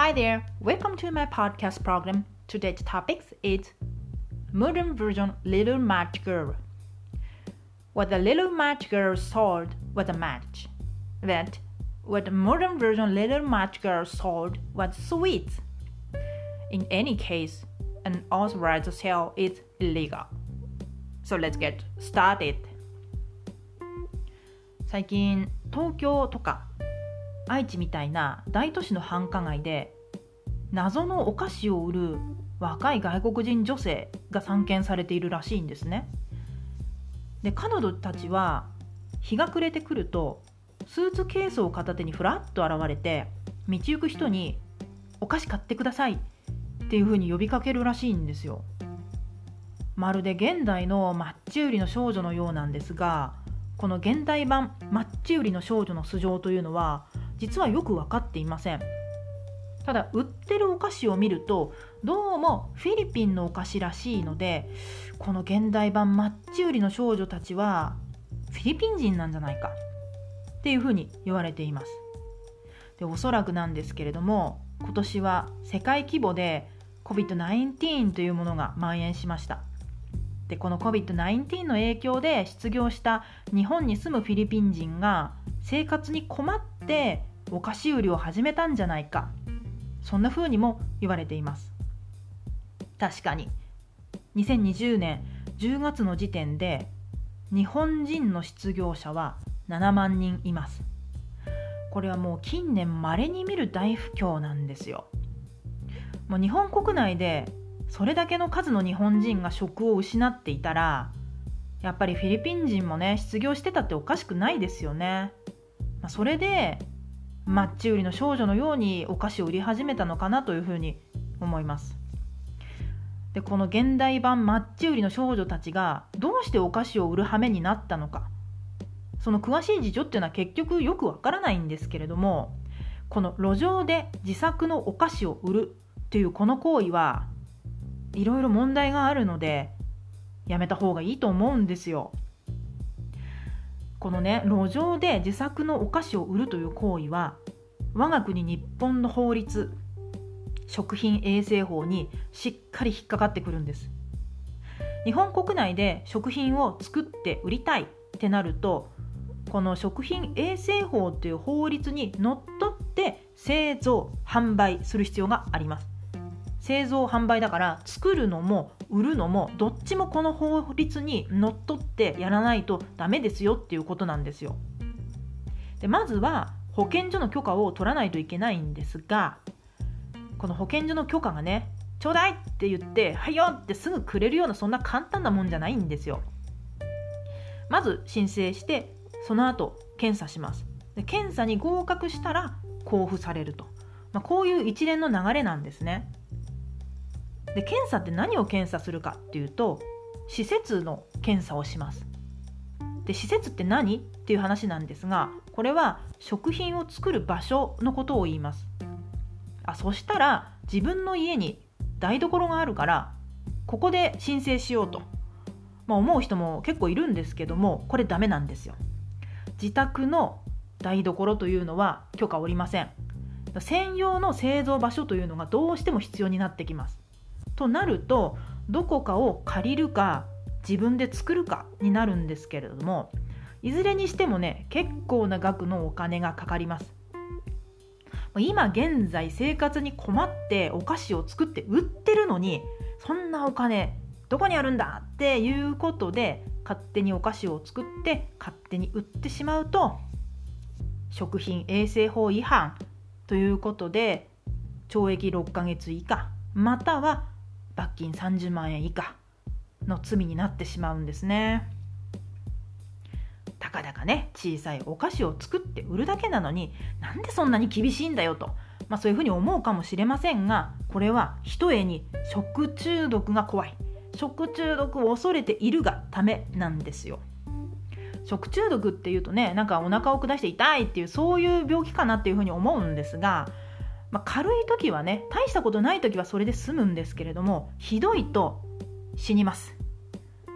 Hi there, welcome to my podcast program. Today's topic is modern version Little Match Girl. What the Little Match Girl sold was a match. That what the modern version Little Match Girl sold was sweets. In any case, an authorized sale is illegal. So let's get started. 最近東京とか 愛知みたいな大都市の繁華街で謎のお菓子を売る若い外国人女性が散見されているらしいんですね。で彼女たちは日が暮れてくるとスーツケースを片手にふらっと現れて道行く人に「お菓子買ってください」っていうふうに呼びかけるらしいんですよ。まるで現代のマッチ売りの少女のようなんですがこの現代版マッチ売りの少女の素性というのは実はよく分かっていません。ただ売ってるお菓子を見るとどうもフィリピンのお菓子らしいのでこの現代版マッチ売りの少女たちはフィリピン人なんじゃないかっていうふうに言われています。でおそらくなんですけれども今年は世界規模で COVID-19 というものが蔓延しました。でこの COVID-19 の影響で失業した日本に住むフィリピン人が生活に困ってお菓子売りを始めたんじゃないか。そんな風にも言われています。確かに。2020年10月の時点で日本人の失業者は7万人います。これはもう近年まれに見る大不況なんですよ。もう日本国内でそれだけの数の日本人が職を失っていたらやっぱりフィリピン人もね失業してたっておかしくないですよね、まあ、それでマッチ売りの少女のようにお菓子を売り始めたのかなというふうに思いますでこの現代版マッチ売りの少女たちがどうしてお菓子を売る羽目になったのかその詳しい事情っていうのは結局よくわからないんですけれどもこの路上で自作のお菓子を売るというこの行為はいろいろ問題があるのでやめた方がいいと思うんですよ。このね路上で自作のお菓子を売るという行為は我が国日本の法律食品衛生法にしっかり引っかかってくるんです。日本国内で食品を作って売りたいってなるとこの食品衛生法という法律にのっとって製造販売する必要があります。製造販売だから作るのも売るのもどっちもこの法律にのっとってやらないとダメですよっていうことなんですよ。でまずは保健所の許可を取らないといけないんですがこの保健所の許可がねちょうだいって言ってはいよってすぐくれるようなそんな簡単なもんじゃないんですよ。まず申請してその後検査します。で検査に合格したら交付されると、まあ、こういう一連の流れなんですね。で検査って何を検査するかっていうと施設の検査をします。で施設って何っていう話なんですがこれは食品を作る場所のことを言います。あそしたら自分の家に台所があるからここで申請しようと、まあ、思う人も結構いるんですけどもこれダメなんですよ。自宅の台所というのは許可おりません。専用の製造場所というのがどうしても必要になってきます。となるとどこかを借りるか自分で作るかになるんですけれどもいずれにしてもね結構な額のお金がかかります。今現在生活に困ってお菓子を作って売ってるのにそんなお金どこにあるんだっていうことで勝手にお菓子を作って勝手に売ってしまうと食品衛生法違反ということで懲役6ヶ月以下または罰金30万円以下の罪になってしまうんですね。たかだかね小さいお菓子を作って売るだけなのになんでそんなに厳しいんだよと、まあ、そういうふうに思うかもしれませんがこれはひとえに食中毒が怖い食中毒を恐れているがためなんですよ。食中毒っていうとねなんかお腹を下して痛いっていうそういう病気かなっていうふうに思うんですがまあ、軽い時はね大したことない時はそれで済むんですけれどもひどいと死にます。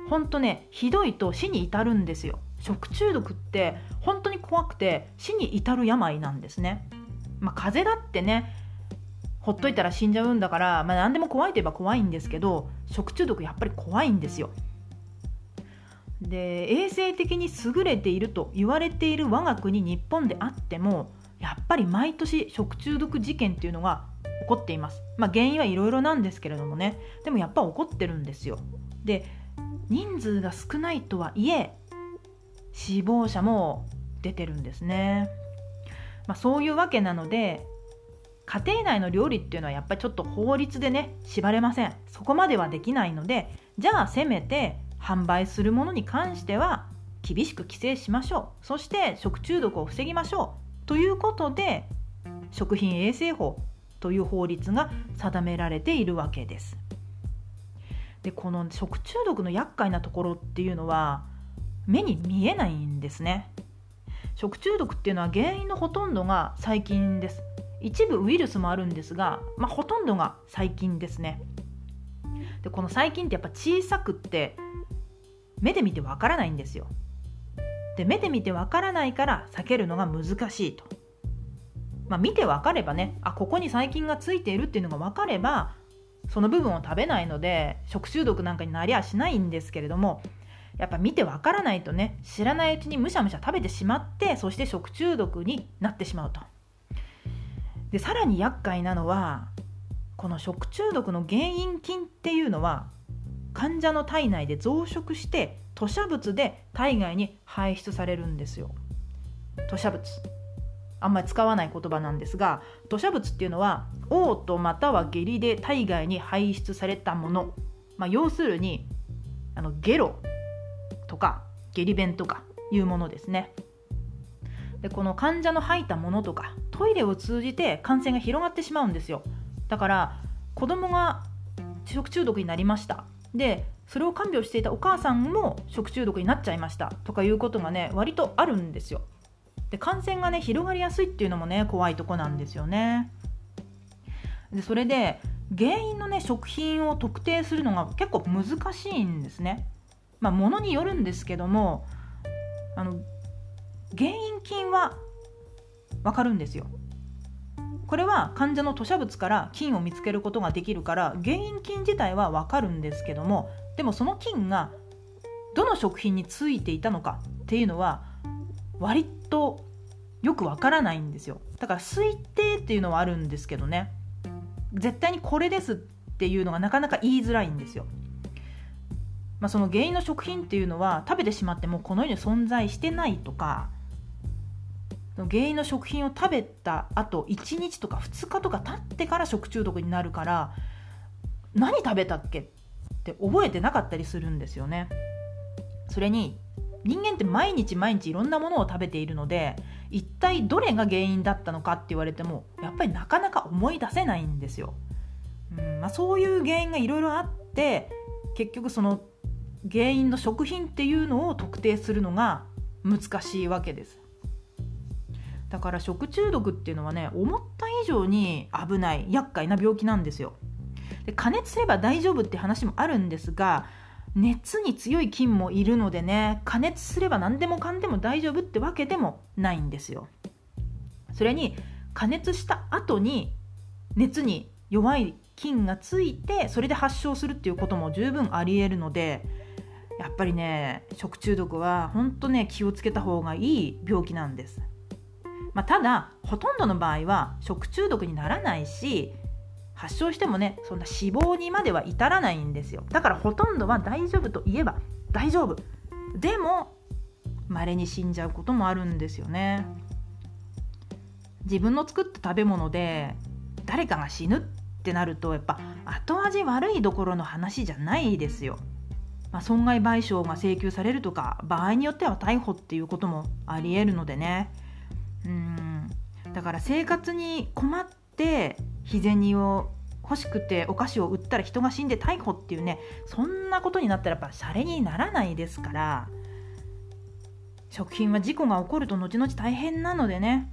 ほんとねひどいと死に至るんですよ。食中毒って本当に怖くて死に至る病なんですね、まあ、風邪だってねほっといたら死んじゃうんだから、まあ、何でも怖いといえば怖いんですけど食中毒やっぱり怖いんですよ。で衛生的に優れていると言われている我が国日本であってもやっぱり毎年食中毒事件っていうのが起こっています。まあ、原因はいろいろなんですけれどもねでもやっぱ起こってるんですよ。で人数が少ないとはいえ死亡者も出てるんですね。まあ、そういうわけなので家庭内の料理っていうのはやっぱりちょっと法律でね縛れませんそこまではできないのでじゃあせめて販売するものに関しては厳しく規制しましょうそして食中毒を防ぎましょうということで食品衛生法という法律が定められているわけです。でこの食中毒の厄介なところっていうのは目に見えないんですね。食中毒っていうのは原因のほとんどが細菌です。一部ウイルスもあるんですが、まあ、ほとんどが細菌ですね。でこの細菌ってやっぱ小さくって目で見てわからないんですよ。で目で見てわからないから避けるのが難しいと。まあ、見てわかればねあここに細菌がついているっていうのが分かればその部分を食べないので食中毒なんかになりゃしないんですけれどもやっぱ見てわからないとね知らないうちにむしゃむしゃ食べてしまってそして食中毒になってしまうと。でさらに厄介なのはこの食中毒の原因菌っていうのは患者の体内で増殖して吐砂物で体外に排出されるんですよ。吐砂物あんまり使わない言葉なんですが吐砂物っていうのは嘔吐または下痢で体外に排出されたもの、まあ、要するにあのゲロとか下痢便とかいうものですね。でこの患者の吐いたものとかトイレを通じて感染が広がってしまうんですよ。だから子供が食中毒になりました。でそれを看病していたお母さんも食中毒になっちゃいましたとかいうことがね割とあるんですよ。で感染がね広がりやすいっていうのもね怖いとこなんですよね。でそれで原因のね食品を特定するのが結構難しいんですね。まあ物によるんですけどもあの原因菌は分かるんですよ。これは患者の吐砂物から菌を見つけることができるから原因菌自体は分かるんですけどもでもその菌がどの食品についていたのかっていうのは割とよくわからないんですよ。だから推定っていうのはあるんですけどね。絶対にこれですっていうのがなかなか言いづらいんですよ。まあ、その原因の食品っていうのは食べてしまってもこの世に存在してないとか原因の食品を食べた後1日とか2日とか経ってから食中毒になるから何食べたっけって覚えてなかったりするんですよね。それに人間って毎日毎日いろんなものを食べているので一体どれが原因だったのかって言われてもやっぱりなかなか思い出せないんですよ。うんまあ、そういう原因がいろいろあって結局その原因の食品っていうのを特定するのが難しいわけです。だから食中毒っていうのはね思った以上に危ない厄介な病気なんですよ。で加熱すれば大丈夫って話もあるんですが熱に強い菌もいるのでね加熱すれば何でもかんでも大丈夫ってわけでもないんですよ。それに加熱した後に熱に弱い菌がついてそれで発症するっていうことも十分ありえるのでやっぱりね食中毒は本当ね気をつけた方がいい病気なんです。まあ、ただほとんどの場合は食中毒にならないし発症してもねそんな死亡にまでは至らないんですよ。だからほとんどは大丈夫といえば大丈夫。でも稀に死んじゃうこともあるんですよね。自分の作った食べ物で誰かが死ぬってなるとやっぱ後味悪いどころの話じゃないですよ、まあ、損害賠償が請求されるとか場合によっては逮捕っていうこともありえるのでね。うんだから生活に困って日銭を欲しくてお菓子を売ったら人が死んで逮捕っていうねそんなことになったらやっぱシャレにならないですから食品は事故が起こると後々大変なのでね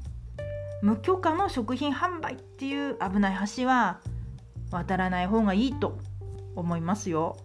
無許可の食品販売っていう危ない橋は渡らない方がいいと思いますよ。